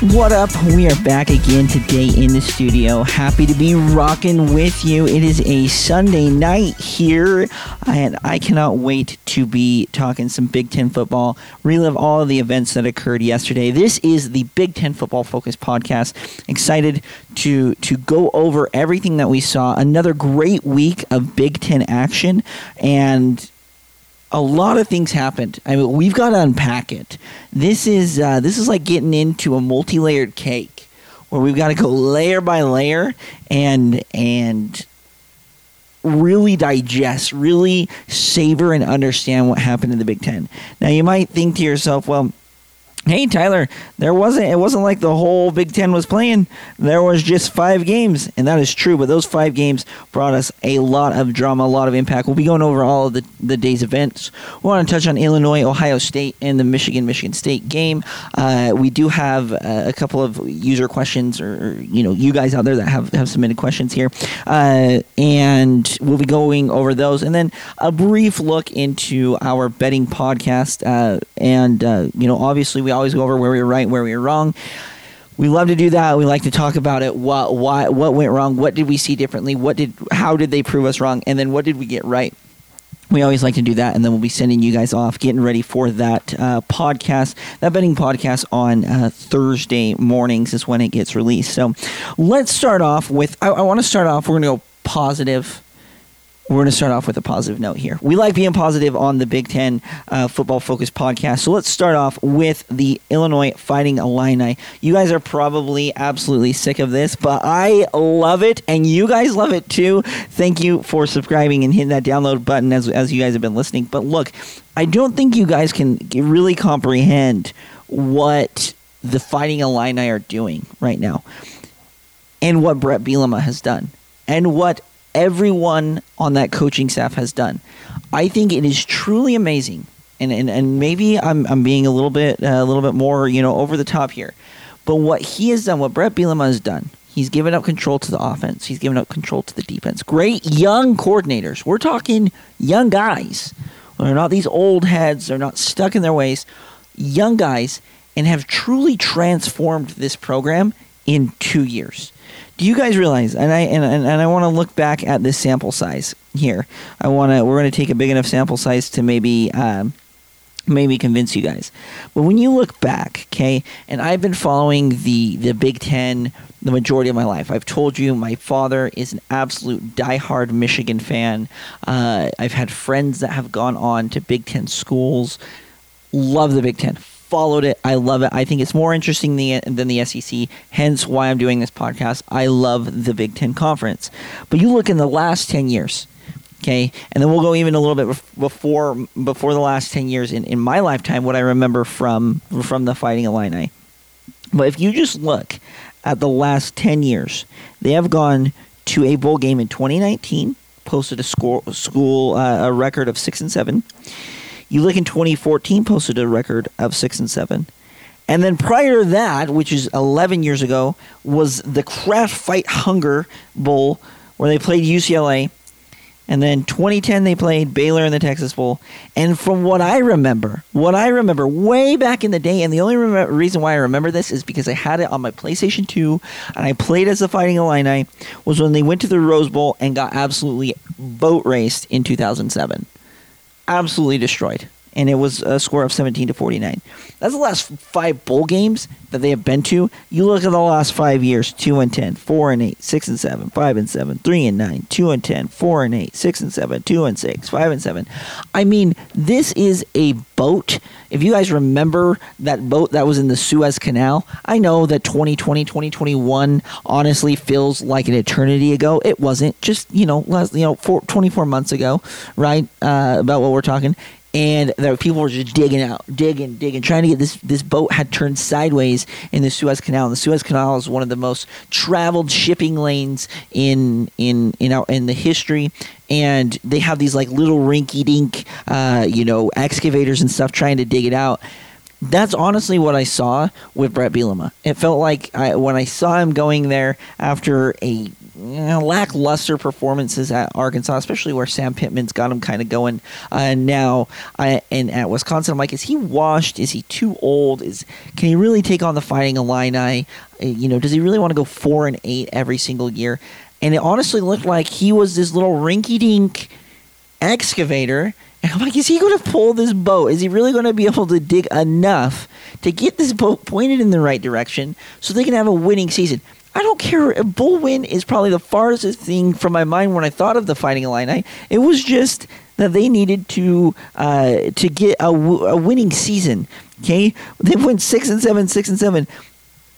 What up? We are back again today in the studio. Happy to be rocking with you. It is a Sunday night here, and I cannot wait to be talking some Big Ten football, relive all of the events that occurred yesterday. This is the Big Ten Football Focus podcast. Excited to to go over everything that we saw. Another great week of Big Ten action, and a lot of things happened. I mean, we've got to unpack it. This is uh, this is like getting into a multi-layered cake, where we've got to go layer by layer and and really digest, really savor and understand what happened in the Big Ten. Now, you might think to yourself, well Hey Tyler, there wasn't it wasn't like the whole Big 10 was playing. There was just 5 games, and that is true, but those 5 games brought us a lot of drama, a lot of impact. We'll be going over all of the, the day's events. We want to touch on Illinois, Ohio State, and the Michigan Michigan State game. Uh, we do have uh, a couple of user questions, or, you know, you guys out there that have, have submitted questions here, uh, and we'll be going over those, and then a brief look into our betting podcast, uh, and uh, you know, obviously we we always go over where we were right, where we were wrong. We love to do that. We like to talk about it. What, why, what went wrong? What did we see differently? What did, how did they prove us wrong? And then what did we get right? we always like to do that and then we'll be sending you guys off getting ready for that uh, podcast that betting podcast on uh, thursday mornings is when it gets released so let's start off with i, I want to start off we're going to go positive we're going to start off with a positive note here. We like being positive on the Big Ten uh, football focused podcast. So let's start off with the Illinois Fighting Illini. You guys are probably absolutely sick of this, but I love it, and you guys love it too. Thank you for subscribing and hitting that download button as, as you guys have been listening. But look, I don't think you guys can really comprehend what the Fighting Illini are doing right now and what Bret Bielema has done and what everyone on that coaching staff has done. I think it is truly amazing. And, and, and maybe I'm, I'm being a little bit uh, a little bit more you know over the top here, but what he has done, what Bret Bielema has done, he's given up control to the offense. He's given up control to the defense. Great young coordinators. We're talking young guys. They're not these old heads. They're not stuck in their ways. Young guys, and have truly transformed this program in two years do you guys realize and i and, and, i want to look back at this sample size here. I want to we're going to take a big enough sample size to maybe um, maybe convince you guys. But when you look back okay and i've been following the the big ten the majority of my life. I've told you my father is an absolute diehard michigan fan. Uh, i've had friends that have gone on to big ten schools. Love the big ten followed it. I love it. I think it's more interesting than, the SEC, hence why I'm doing this podcast. I love the Big Ten Conference. But you look in the last 10 years, okay, and then we'll go even a little bit before before the last 10 years in, in my lifetime, what I remember from, from the Fighting Illini. But if you just look at the last 10 years, they have gone to a bowl game in 2019, posted a score, school uh, a record of 6 and 7 you look in 2014, posted a record of six and seven. And then prior to that, which is 11 years ago, was the Kraft Fight Hunger Bowl, where they played UCLA. And then 2010, they played Baylor in the Texas Bowl. And from what I remember, what I remember way back in the day, and the only rem- reason why I remember this is because I had it on my PlayStation 2 and I played as the Fighting Illini, was when they went to the Rose Bowl and got absolutely boat raced in 2007 absolutely destroyed. And it was a score of 17 to 49. That's the last five bowl games that they have been to. You look at the last five years 2 and 10, 4 and 8, 6 and 7, 5 and 7, 3 and 9, 2 and 10, 4 and 8, 6 and 7, 2 and 6, 5 and 7. I mean, this is a boat. If you guys remember that boat that was in the Suez Canal, I know that 2020, 2021 honestly feels like an eternity ago. It wasn't. Just, you know, last, you know, four, 24 months ago, right? Uh, about what we're talking and there people were just digging out, digging, digging, trying to get this. This boat had turned sideways in the Suez Canal. And the Suez Canal is one of the most traveled shipping lanes in in in our in the history. And they have these like little rinky dink, uh, you know, excavators and stuff trying to dig it out. That's honestly what I saw with Bret Bielema. It felt like I, when I saw him going there after a you know, lackluster performances at Arkansas, especially where Sam Pittman's got him kind of going uh, now. And at Wisconsin, I'm like, is he washed? Is he too old? Is can he really take on the Fighting Illini? Uh, you know, does he really want to go four and eight every single year? And it honestly looked like he was this little rinky-dink excavator. And I'm like, is he going to pull this boat? Is he really going to be able to dig enough to get this boat pointed in the right direction so they can have a winning season? I don't care. A bull win is probably the farthest thing from my mind when I thought of the Fighting Illini. It was just that they needed to uh, to get a, w- a winning season. Okay, they went six and seven, six and seven.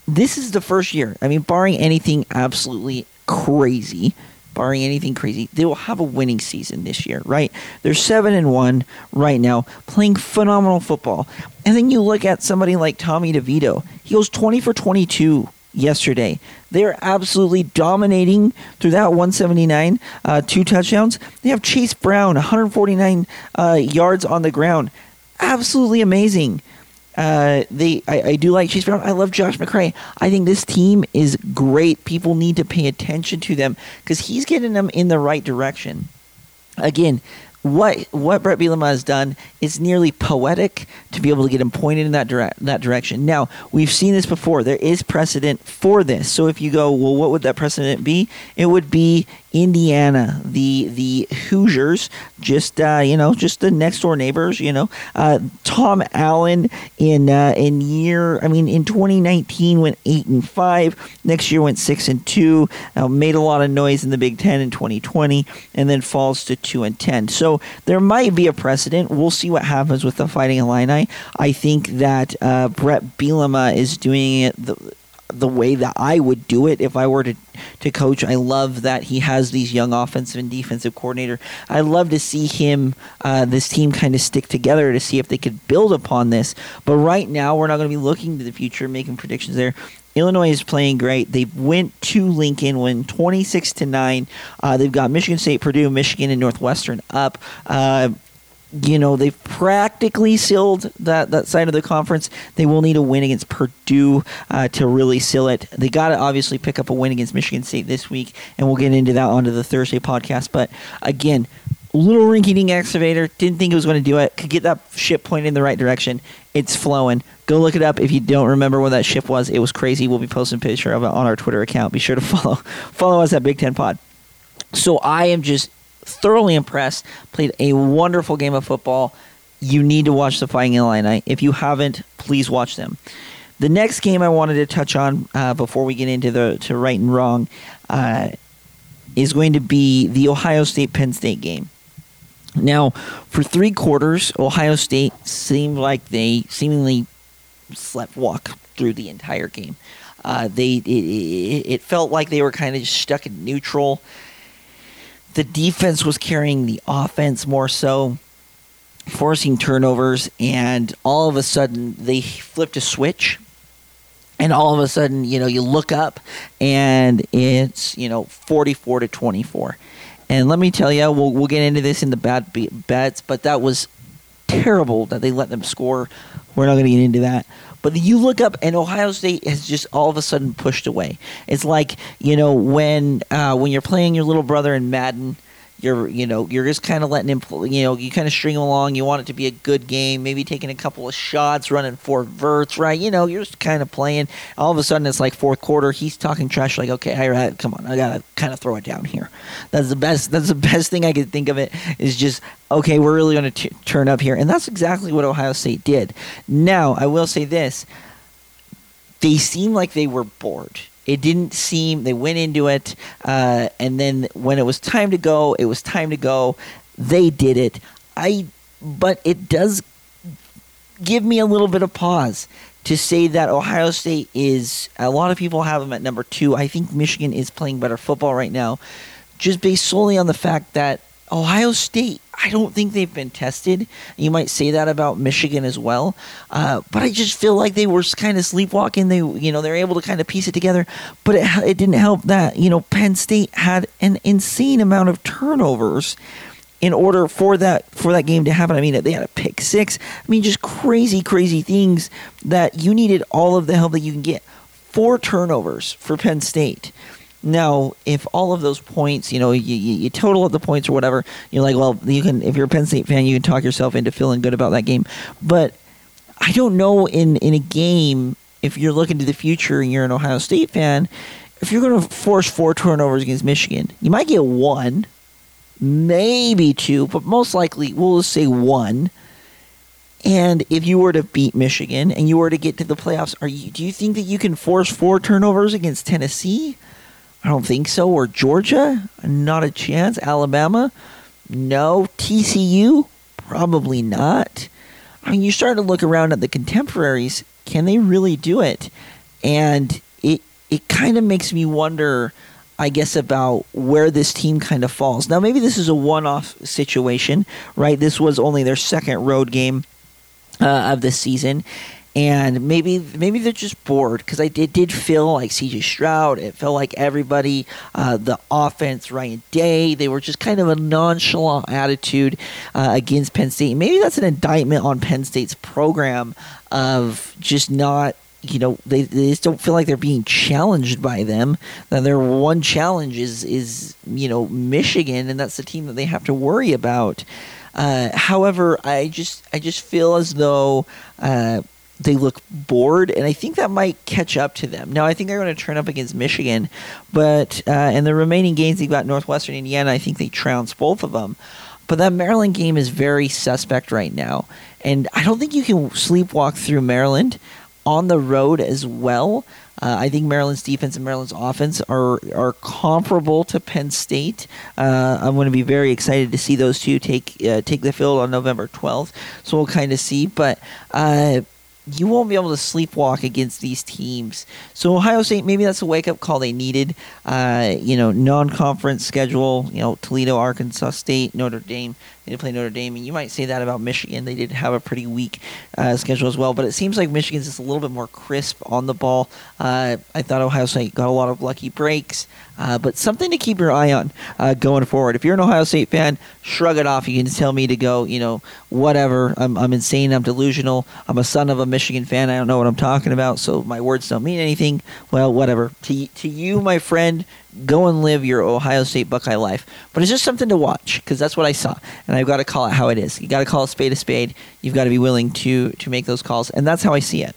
This is the first year. I mean, barring anything absolutely crazy, barring anything crazy, they will have a winning season this year, right? They're seven and one right now, playing phenomenal football. And then you look at somebody like Tommy DeVito. He goes twenty for twenty-two yesterday. They're absolutely dominating through that 179, uh, two touchdowns. They have Chase Brown, 149 uh, yards on the ground. Absolutely amazing. Uh, they, I, I, do like Chase Brown. I love Josh McCray. I think this team is great. People need to pay attention to them because he's getting them in the right direction. Again, what what Bret Bielema has done is nearly poetic to be able to get him pointed in that dire- that direction. Now we've seen this before. There is precedent for this. So if you go, well, what would that precedent be? It would be Indiana, the the Hoosiers, just uh, you know, just the next door neighbors. You know, uh, Tom Allen in uh, in year, I mean, in 2019 went eight and five. Next year went six and two. Uh, made a lot of noise in the Big Ten in 2020, and then falls to two and ten. So there might be a precedent. We'll see what happens with the Fighting Illini. I think that uh, Bret Bielema is doing it. The, the way that I would do it if I were to, to coach. I love that he has these young offensive and defensive coordinator. I love to see him, uh, this team kind of stick together to see if they could build upon this. But right now, we're not going to be looking to the future, making predictions there. Illinois is playing great. They went to Lincoln, win twenty six to nine. Uh, they've got Michigan State, Purdue, Michigan, and Northwestern up. Uh, you know they've practically sealed that that side of the conference. They will need a win against Purdue uh, to really seal it. They got to obviously pick up a win against Michigan State this week, and we'll get into that onto the Thursday podcast. But again, little rinky-dink excavator. Didn't think it was going to do it. Could get that ship pointed in the right direction. It's flowing. Go look it up if you don't remember what that ship was. It was crazy. We'll be posting a picture of it on our Twitter account. Be sure to follow follow us at Big Ten Pod. So I am just thoroughly impressed. Played a wonderful game of football. You need to watch the Fighting Illini. If you haven't, please watch them. The next game I wanted to touch on uh, before we get into the to right and wrong uh, is going to be the Ohio State Penn State game. Now, for three quarters, Ohio State seemed like they seemingly slept walk through the entire game. Uh, they it, it, it, felt like they were kind of stuck in neutral the defense was carrying the offense more so, forcing turnovers, and all of a sudden they flipped a switch. And all of a sudden, you know, you look up and it's, you know, 44 to 24. And let me tell you, we'll, we'll get into this in the bad bets, but that was terrible that they let them score. We're not going to get into that. But you look up, and Ohio State has just all of a sudden pushed away. It's like you know when uh, when you're playing your little brother in Madden you're you know you're just kind of letting him you know you kind of string him along. You want it to be a good game maybe taking a couple of shots running four verts right? You know you're just kind of playing. All of a sudden it's like fourth quarter. He's talking trash like okay I, come on i gotta kind of throw it down here. That's the best that's the best thing i could think of it is just okay we're really going to turn up here. And that's exactly what ohio state did. Now i will say this. They seem like they were bored it didn't seem they went into it uh, and then when it was time to go it was time to go. They did it. I but it does give me a little bit of pause to say that ohio state is a lot of people have them at number two. I think michigan is playing better football right now just based solely on the fact that ohio state I don't think they've been tested. You might say that about Michigan as well, uh, but I just feel like they were kind of sleepwalking. They, you know, they're able to kind of piece it together, but it, it didn't help that you know Penn State had an insane amount of turnovers in order for that for that game to happen. I mean, they had a pick six. I mean, just crazy, crazy things that you needed all of the help that you can get. Four turnovers for Penn State. Now, if all of those points, you know, you, you, you total up the points or whatever, you're like, well, you can. If you're a Penn State fan, you can talk yourself into feeling good about that game. But I don't know in in a game if you're looking to the future and you're an Ohio State fan, if you're going to force four turnovers against Michigan, you might get one, maybe two, but most likely we'll just say one. And if you were to beat Michigan and you were to get to the playoffs, are you do you think that you can force four turnovers against Tennessee? I don't think so. Or Georgia? Not a chance. Alabama? No. TCU? Probably not. I mean, you start to look around at the contemporaries. Can they really do it? And it it kind of makes me wonder, I guess, about where this team kind of falls. Now, maybe this is a one-off situation, right? This was only their second road game uh, of the season, and maybe maybe they're just bored because I did did feel like C.J. Stroud. It felt like everybody, uh, the offense, Ryan Day. They were just kind of a nonchalant attitude uh, against Penn State. Maybe that's an indictment on Penn State's program of just not you know they, they just don't feel like they're being challenged by them that their one challenge is is you know michigan and that's the team that they have to worry about uh, however i just i just feel as though uh, they look bored, and I think that might catch up to them. Now, I think they're going to turn up against Michigan, but uh, in the remaining games, they've got Northwestern Indiana. I think they trounce both of them. But that Maryland game is very suspect right now, and I don't think you can sleepwalk through Maryland on the road as well. Uh, I think Maryland's defense and Maryland's offense are are comparable to Penn State. Uh, I'm going to be very excited to see those two take uh, take the field on November 12th. So we'll kind of see, but uh, you won't be able to sleepwalk against these teams. So Ohio State, maybe that's a wake up call they needed. Uh, you know, non conference schedule. You know, Toledo, Arkansas State, Notre Dame. They play Notre Dame, and you might say that about Michigan. They did have a pretty weak uh, schedule as well, but it seems like Michigan's just a little bit more crisp on the ball. Uh, I thought Ohio State got a lot of lucky breaks. Uh, but something to keep your eye on uh, going forward. If you're an Ohio State fan, shrug it off. You can tell me to go, you know, whatever. I'm, I'm insane. I'm delusional. I'm a son of a Michigan fan. I don't know what I'm talking about, so my words don't mean anything. Well, whatever. To, to you, my friend, go and live your Ohio State Buckeye life. But it's just something to watch because that's what I saw, and I've got to call it how it is. You got to call a spade a spade. You've got to be willing to to make those calls, and that's how I see it.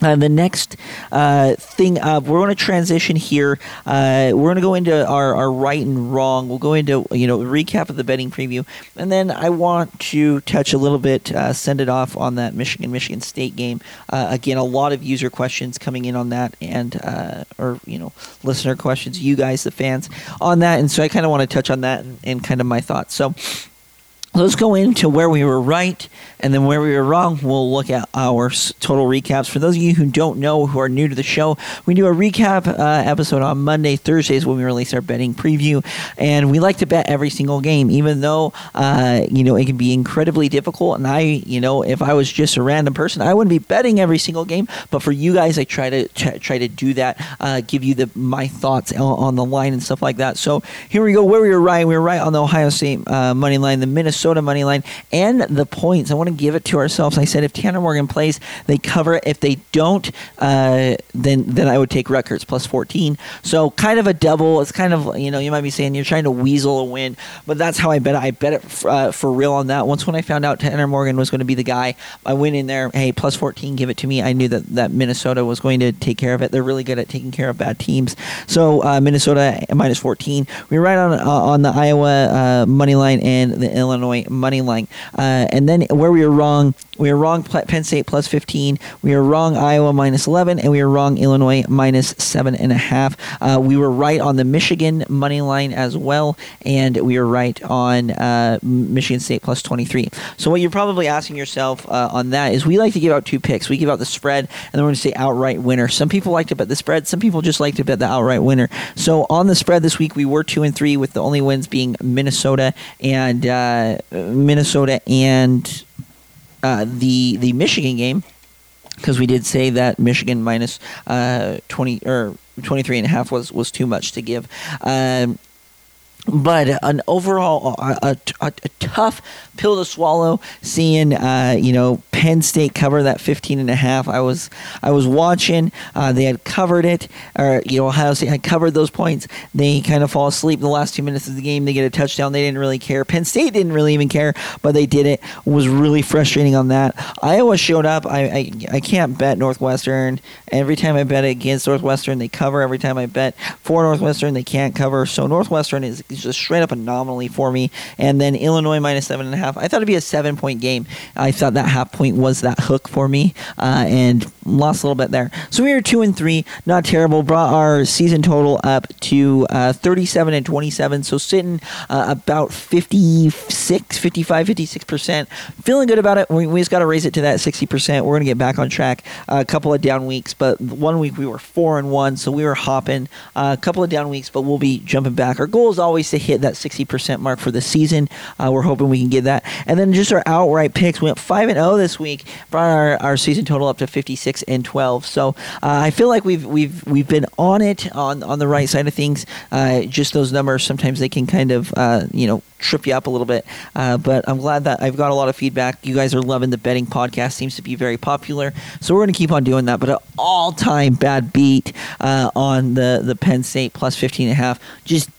Uh, the next uh, thing up, we're going to transition here. Uh, we're going to go into our, our right and wrong. We'll go into you know recap of the betting preview, and then I want to touch a little bit, uh, send it off on that Michigan Michigan State game. Uh, again, a lot of user questions coming in on that, and uh, or you know listener questions, you guys the fans on that, and so I kind of want to touch on that and, and kind of my thoughts. So let's go into where we were right and then where we were wrong, we'll look at our total recaps. For those of you who don't know, who are new to the show, we do a recap uh, episode on Monday, Thursdays when we release our betting preview, and we like to bet every single game, even though uh, you know it can be incredibly difficult. And I, you know, if I was just a random person, I wouldn't be betting every single game. But for you guys, I try to t- try to do that, uh, give you the my thoughts on, the line and stuff like that. So here we go. Where we were right, we were right on the Ohio State uh, money line, the Minnesota money line, and the points. I want to give it to ourselves. I said if Tanner Morgan plays, they cover it. If they don't, uh, then then I would take Rutgers plus 14. So kind of a double. It's kind of you know you might be saying you're trying to weasel a win, but that's how I bet it. I bet it for, uh, for real on that. Once when I found out Tanner Morgan was going to be the guy, I went in there. Hey, plus 14, give it to me. I knew that that Minnesota was going to take care of it. They're really good at taking care of bad teams. So uh, Minnesota minus 14. We were right on uh, on the Iowa uh, money line and the Illinois money line, uh, and then where we were wrong wrong. We were wrong. Penn State plus 15. We were wrong. Iowa minus 11, and we were wrong. Illinois minus seven and a half. Uh, we were right on the Michigan money line as well, and we were right on uh, Michigan State plus 23. So what you're probably asking yourself uh, on that is we like to give out two picks. We give out the spread, and then we're going to say outright winner. Some people like to bet the spread. Some people just like to bet the outright winner. So on the spread this week, we were two and three, with the only wins being Minnesota and uh, Minnesota and uh, the the Michigan game because we did say that Michigan minus, uh, 20 or 23 and a half was was too much to give. Um, but an overall a, a, a, tough pill to swallow seeing uh, you know Penn State cover that 15 and a half. I was I was watching uh, they had covered it or you know Ohio State had covered those points. They kind of fall asleep in the last two minutes of the game. They get a touchdown. They didn't really care. Penn State didn't really even care but they did it, was really frustrating on that. Iowa showed up. I, I, I can't bet Northwestern. Every time I bet against Northwestern they cover. Every time I bet for Northwestern they can't cover. So Northwestern is just straight up anomaly for me. And then Illinois minus seven and a half. I thought it'd be a seven point game. I thought that half point was that hook for me, uh, and lost a little bit there. So we are two and three, not terrible. Brought our season total up to uh, 37 and 27. So sitting uh, about 56, 55, 56 percent. Feeling good about it. We, we just got to raise it to that 60 percent. We're gonna get back on track. a couple of down weeks, but one week we were four and one, so we were hopping. a couple of down weeks, but we'll be jumping back. Our goal is always to hit that 60% mark for the season. Uh, we're hoping we can get that. And then just our outright picks. Went 5 and 0 this week, brought our, our season total up to 56 and 12. So uh, I feel like we've we've we've been on it on on the right side of things. Uh, just those numbers sometimes they can kind of uh, you know trip you up a little bit. Uh, but I'm glad that I've got a lot of feedback. You guys are loving the betting podcast; seems to be very popular. So we're going to keep on doing that. But an all-time bad beat uh, on the the Penn State plus 15 and a half. Just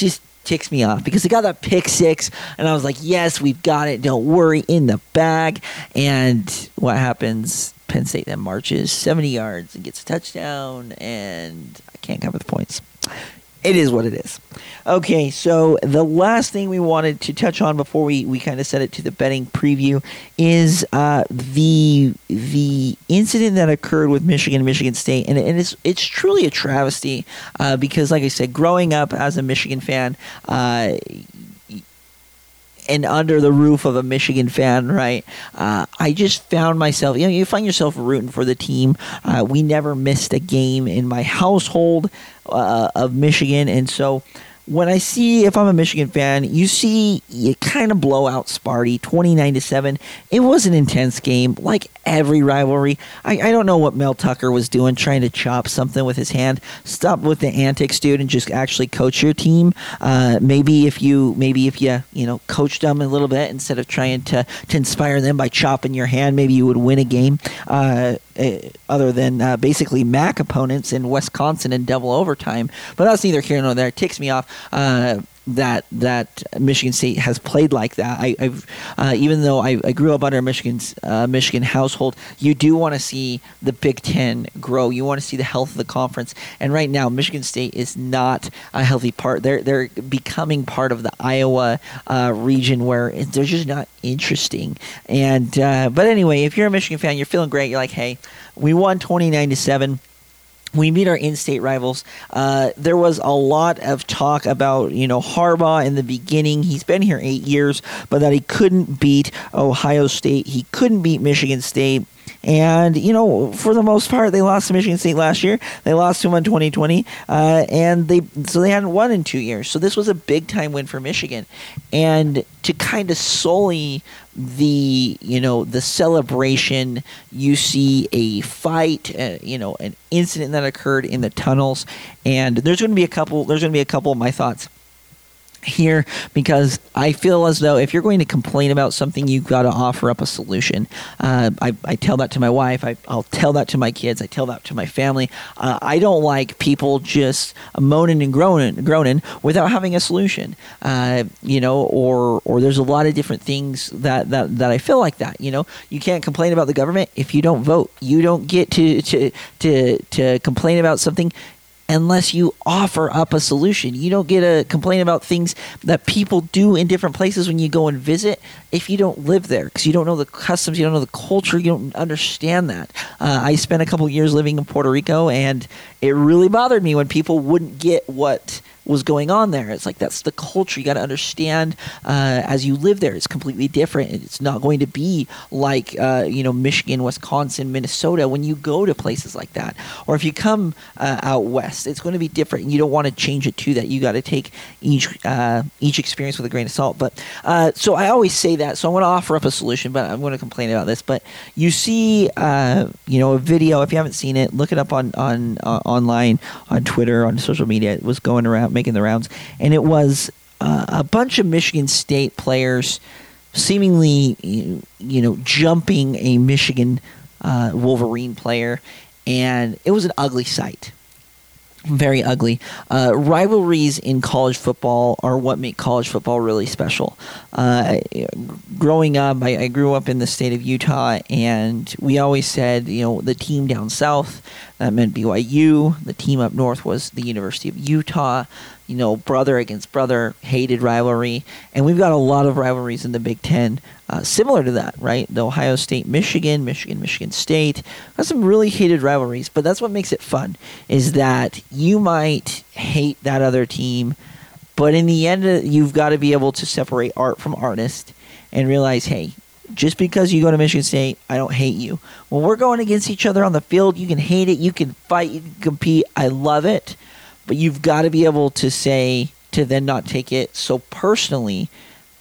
just ticks me off because they got that pick six, and I was like, yes, we've got it. Don't worry, in the bag. And what happens? Penn State then marches 70 yards and gets a touchdown, and I can't cover the points it is what it is. Okay, so the last thing we wanted to touch on before we, we kind of set it to the betting preview is uh, the the incident that occurred with Michigan and Michigan State, and, and it's it's truly a travesty uh, because, like I said, growing up as a Michigan fan. Uh, and under the roof of a Michigan fan, right? Uh, I just found myself, you know, you find yourself rooting for the team. Uh, we never missed a game in my household uh, of Michigan, and so when I see if I'm a Michigan fan, you see you kind of blow out Sparty 29 to 7. It was an intense game, like every rivalry. I, I don't know what Mel Tucker was doing, trying to chop something with his hand. Stop with the antics, dude, and just actually coach your team. Uh, maybe if you maybe if you you know coached them a little bit instead of trying to to inspire them by chopping your hand, maybe you would win a game. Uh, eh, other than uh, basically MAC opponents in Wisconsin in double overtime, but that's neither here nor there. It ticks me off uh, that that Michigan State has played like that. I, have uh, even though I, I, grew up under Michigan's uh, Michigan household, you do want to see the Big Ten grow. You want to see the health of the conference. And right now, Michigan State is not a healthy part. They're they're becoming part of the Iowa uh, region where they're just not interesting. And uh, but anyway, if you're a Michigan fan, you're feeling great. You're like, hey, we won twenty nine to seven we meet our in-state rivals. Uh, there was a lot of talk about you know Harbaugh in the beginning. He's been here eight years, but that he couldn't beat Ohio State. He couldn't beat Michigan State. And, you know, for the most part, they lost to Michigan State last year. They lost to them in 2020. Uh, and they so they hadn't won in two years. So this was a big time win for Michigan. And to kind of sully the, you know, the celebration, you see a fight, uh, you know, an incident that occurred in the tunnels. And there's going to be a couple, there's going to be a couple of my thoughts here because I feel as though if you're going to complain about something, you've got to offer up a solution. Uh, I, I, tell that to my wife. I, will tell that to my kids. I tell that to my family. Uh, I don't like people just moaning and groaning, groaning without having a solution. Uh, you know, or or there's a lot of different things that, that that I feel like that. You know, you can't complain about the government if you don't vote. You don't get to to to, to complain about something unless you offer up a solution. You don't get to complain about things that people do in different places when you go and visit if you don't live there because you don't know the customs, you don't know the culture, you don't understand that. Uh, I spent a couple years living in Puerto Rico, and it really bothered me when people wouldn't get what was going on there. It's like that's the culture. You got to understand uh, as you live there. It's completely different. It's not going to be like uh, you know Michigan, Wisconsin, Minnesota when you go to places like that. Or if you come uh, out west, it's going to be different. You don't want to change it to that. You got to take each uh, each experience with a grain of salt. But uh, so I always say that. So I want to offer up a solution, but I'm going to complain about this. But you see, uh, you know, a video. If you haven't seen it, look it up on on online on Twitter on social media. It was going around making the rounds, and it was uh, a bunch of Michigan State players seemingly, you know, jumping a Michigan uh, Wolverine player, and it was an ugly sight very ugly. Uh, rivalries in college football are what make college football really special. Uh, growing up, I, I, grew up in the state of Utah, and we always said, you know, the team down south, that meant BYU. The team up north was the University of Utah you know, brother against brother, hated rivalry. And we've got a lot of rivalries in the Big Ten uh, similar to that, right? The Ohio State, Michigan, Michigan, Michigan State. Got some really hated rivalries, but that's what makes it fun is that you might hate that other team, but in the end, uh, you've got to be able to separate art from artist and realize, hey, just because you go to Michigan State, I don't hate you. When we're going against each other on the field, you can hate it, you can fight, you can compete. I love it. But you've got to be able to say to then not take it so personally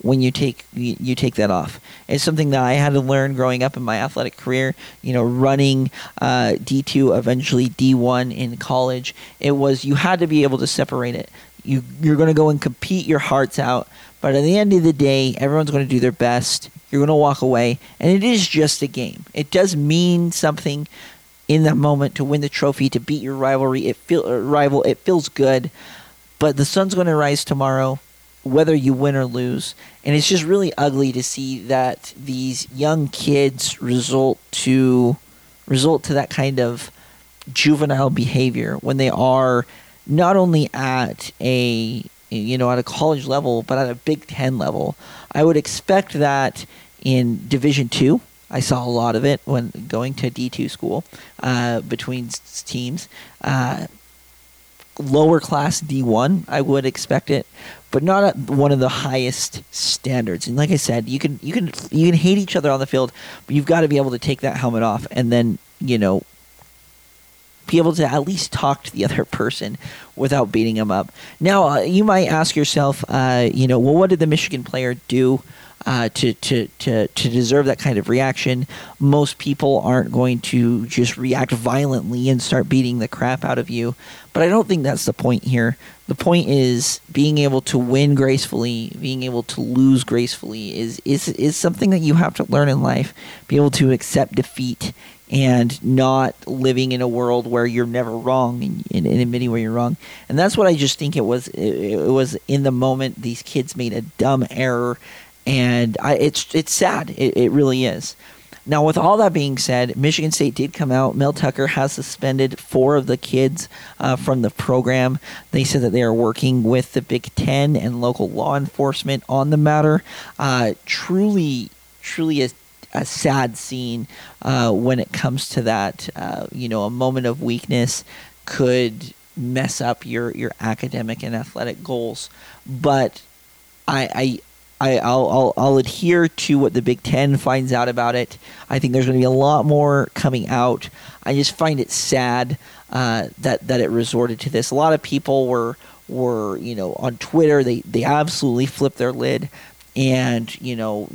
when you take you take that off. It's something that I had to learn growing up in my athletic career. You know, running uh, D two, eventually D one in college. It was you had to be able to separate it. You you're going to go and compete your hearts out, but at the end of the day, everyone's going to do their best. You're going to walk away, and it is just a game. It does mean something in that moment to win the trophy, to beat your rivalry. It feel uh, rival. It feels good, but the sun's going to rise tomorrow, whether you win or lose. And it's just really ugly to see that these young kids result to result to that kind of juvenile behavior when they are not only at a you know at a college level but at a Big Ten level. I would expect that in Division two I saw a lot of it when going to D2 school uh, between teams. Uh, lower class D1, I would expect it, but not at one of the highest standards. And like I said, you can you can you can hate each other on the field, but you've got to be able to take that helmet off and then you know be able to at least talk to the other person without beating them up. Now, uh, you might ask yourself, uh, you know, well, what did the Michigan player do? uh, to, to, to, to deserve that kind of reaction. Most people aren't going to just react violently and start beating the crap out of you. But I don't think that's the point here. The point is being able to win gracefully, being able to lose gracefully is, is, is something that you have to learn in life. Be able to accept defeat and not living in a world where you're never wrong and, and, and, admitting where you're wrong. And that's what I just think it was. It, it was in the moment these kids made a dumb error and I, it's it's sad. It, it really is. Now, with all that being said, Michigan State did come out. Mel Tucker has suspended four of the kids uh, from the program. They said that they are working with the Big Ten and local law enforcement on the matter. Uh, truly, truly a, a sad scene uh, when it comes to that. Uh, you know, a moment of weakness could mess up your, your academic and athletic goals. But I, I I, will I'll, I'll adhere to what the Big Ten finds out about it. I think there's going to be a lot more coming out. I just find it sad uh, that that it resorted to this. A lot of people were were you know on Twitter. They they absolutely flipped their lid, and you know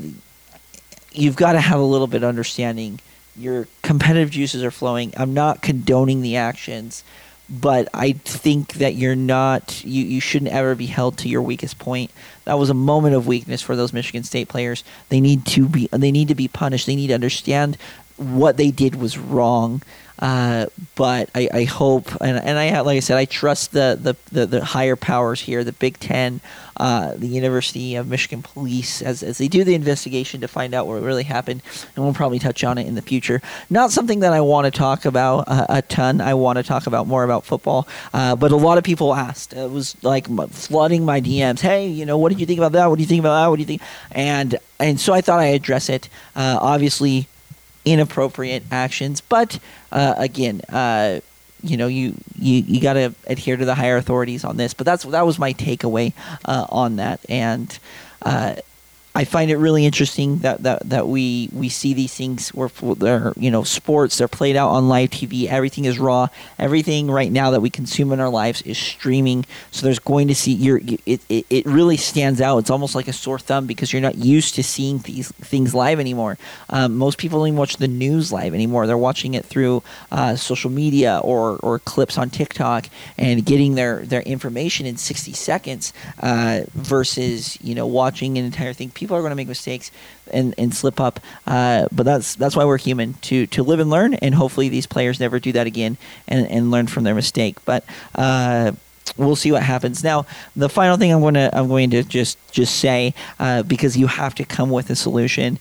you've got to have a little bit of understanding. Your competitive juices are flowing. I'm not condoning the actions but I think that you're not you, you shouldn't ever be held to your weakest point. That was a moment of weakness for those Michigan State players. They need to be they need to be punished. They need to understand what they did was wrong. Uh, but I, I hope, and, and I like I said, I trust the, the, the, the higher powers here, the Big Ten, uh, the University of Michigan Police, as, as they do the investigation to find out what really happened. And we'll probably touch on it in the future. Not something that I want to talk about uh, a ton. I want to talk about more about football. Uh, but a lot of people asked. It was like flooding my DMs. Hey, you know, what did you think about that? What do you think about that? What do you think? And and so I thought I'd address it. Uh, obviously, inappropriate actions. But uh, again, uh, you know, you you, you got to adhere to the higher authorities on this. But that's that was my takeaway uh, on that, and uh, I find it really interesting that, that, that we we see these things where they're you know sports they're played out on live TV. Everything is raw. Everything right now that we consume in our lives is streaming. So there's going to see your it, it, it really stands out. It's almost like a sore thumb because you're not used to seeing these things live anymore. Um, most people don't even watch the news live anymore. They're watching it through uh, social media or or clips on TikTok and getting their their information in 60 seconds uh, versus you know watching an entire thing. People are going to make mistakes and, and slip up, uh, but that's that's why we're human to to live and learn, and hopefully these players never do that again and, and learn from their mistake. But uh, we'll see what happens. Now, the final thing I'm going to I'm going to just just say uh, because you have to come with a solution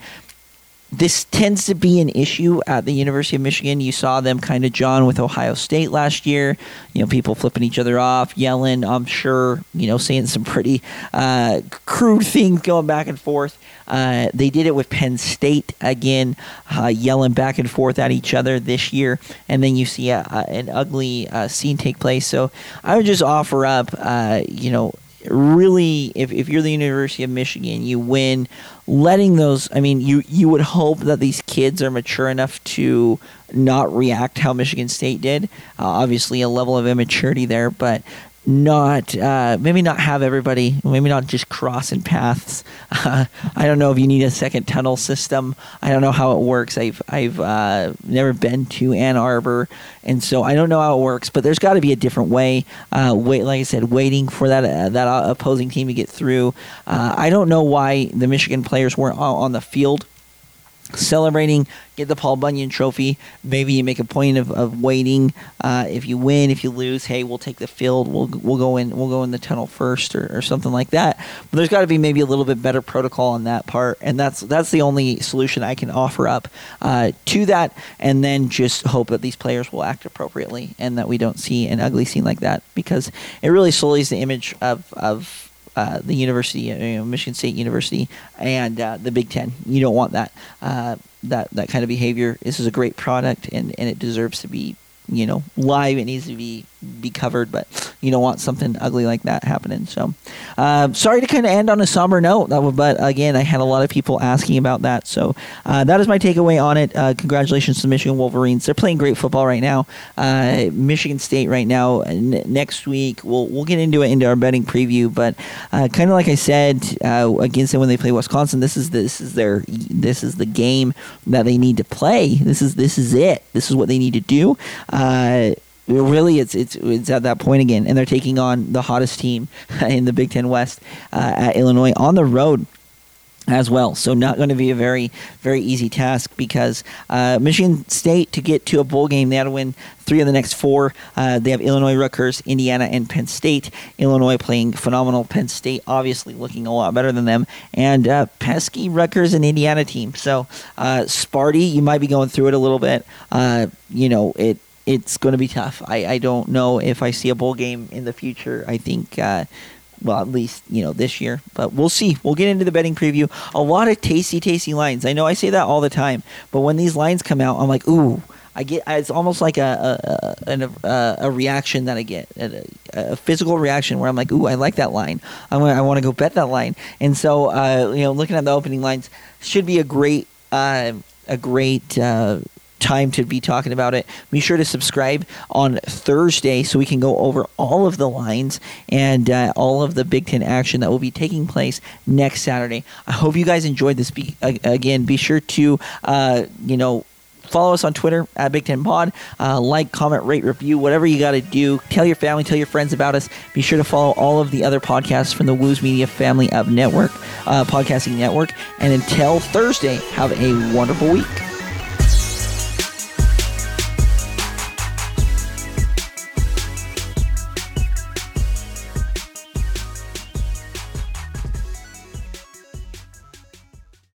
this tends to be an issue at the University of Michigan. You saw them kind of John with Ohio State last year. You know, people flipping each other off, yelling. I'm sure you know saying some pretty uh, crude things, going back and forth. Uh, they did it with Penn State again, uh, yelling back and forth at each other this year, and then you see a, a, an ugly uh, scene take place. So I would just offer up, uh, you know, really, if, if you're the University of Michigan, you win. Letting those, I mean, you you would hope that these kids are mature enough to not react how Michigan State did. Uh, obviously, a level of immaturity there, but not uh, maybe not have everybody maybe not just crossing paths. Uh, i don't know if you need a second tunnel system. I don't know how it works. I've i've uh, never been to ann arbor and so i don't know how it works but there's got to be a different way. Uh, wait like i said waiting for that uh, that opposing team to get through. Uh, i don't know why the michigan players weren't on the field celebrating, get the Paul Bunyan Trophy. Maybe you make a point of, of waiting. Uh, if you win, if you lose, hey, we'll take the field. We'll we'll go in. We'll go in the tunnel first, or, or something like that. But there's got to be maybe a little bit better protocol on that part, and that's that's the only solution I can offer up uh, to that. And then just hope that these players will act appropriately, and that we don't see an ugly scene like that because it really sullies the image of of uh, the university, you know, Michigan State University, and uh, the Big Ten. You don't want that uh, that that kind of behavior. This is a great product, and, and it deserves to be you know live. It needs to be be covered, but you don't want something ugly like that happening. So, uh, sorry to kind of end on a somber note, but again, I had a lot of people asking about that. So, uh, that is my takeaway on it. Uh, congratulations to the Michigan Wolverines. They're playing great football right now. Uh, Michigan State right now. N- next week, we'll we'll get into it into our betting preview. But uh, kind of like I said uh, against them when they play Wisconsin, this is this is their this is the game that they need to play. This is this is it. This is what they need to do really it's it's it's at that point again, and they're taking on the hottest team in the Big Ten West uh, at Illinois on the road as well. So not going to be a very very easy task because uh, Michigan State to get to a bowl game they had to win three of the next four. Uh, they have Illinois, Rutgers, Indiana, and Penn State. Illinois playing phenomenal. Penn State obviously looking a lot better than them, and uh, pesky Rutgers and Indiana team. So uh, Sparty, you might be going through it a little bit. Uh, you know it it's going to be tough. I, I don't know if I see a bowl game in the future. I think, uh, well, at least, you know, this year. But we'll see. We'll get into the betting preview. A lot of tasty, tasty lines. I know I say that all the time, but when these lines come out, I'm like, ooh. I get it's almost like a a, a, a reaction that I get a, a, physical reaction where I'm like ooh I like that line I want I want to go bet that line and so uh, you know looking at the opening lines should be a great uh, a great uh, time to be talking about it. Be sure to subscribe on Thursday so we can go over all of the lines and uh, all of the Big Ten action that will be taking place next Saturday. I hope you guys enjoyed this. Be- again, be sure to, uh, you know, follow us on Twitter at Big Ten Pod. Uh, like, comment, rate, review, whatever you got to do. Tell your family, tell your friends about us. Be sure to follow all of the other podcasts from the Woos Media family of network, uh, podcasting network. And until Thursday, have a wonderful week.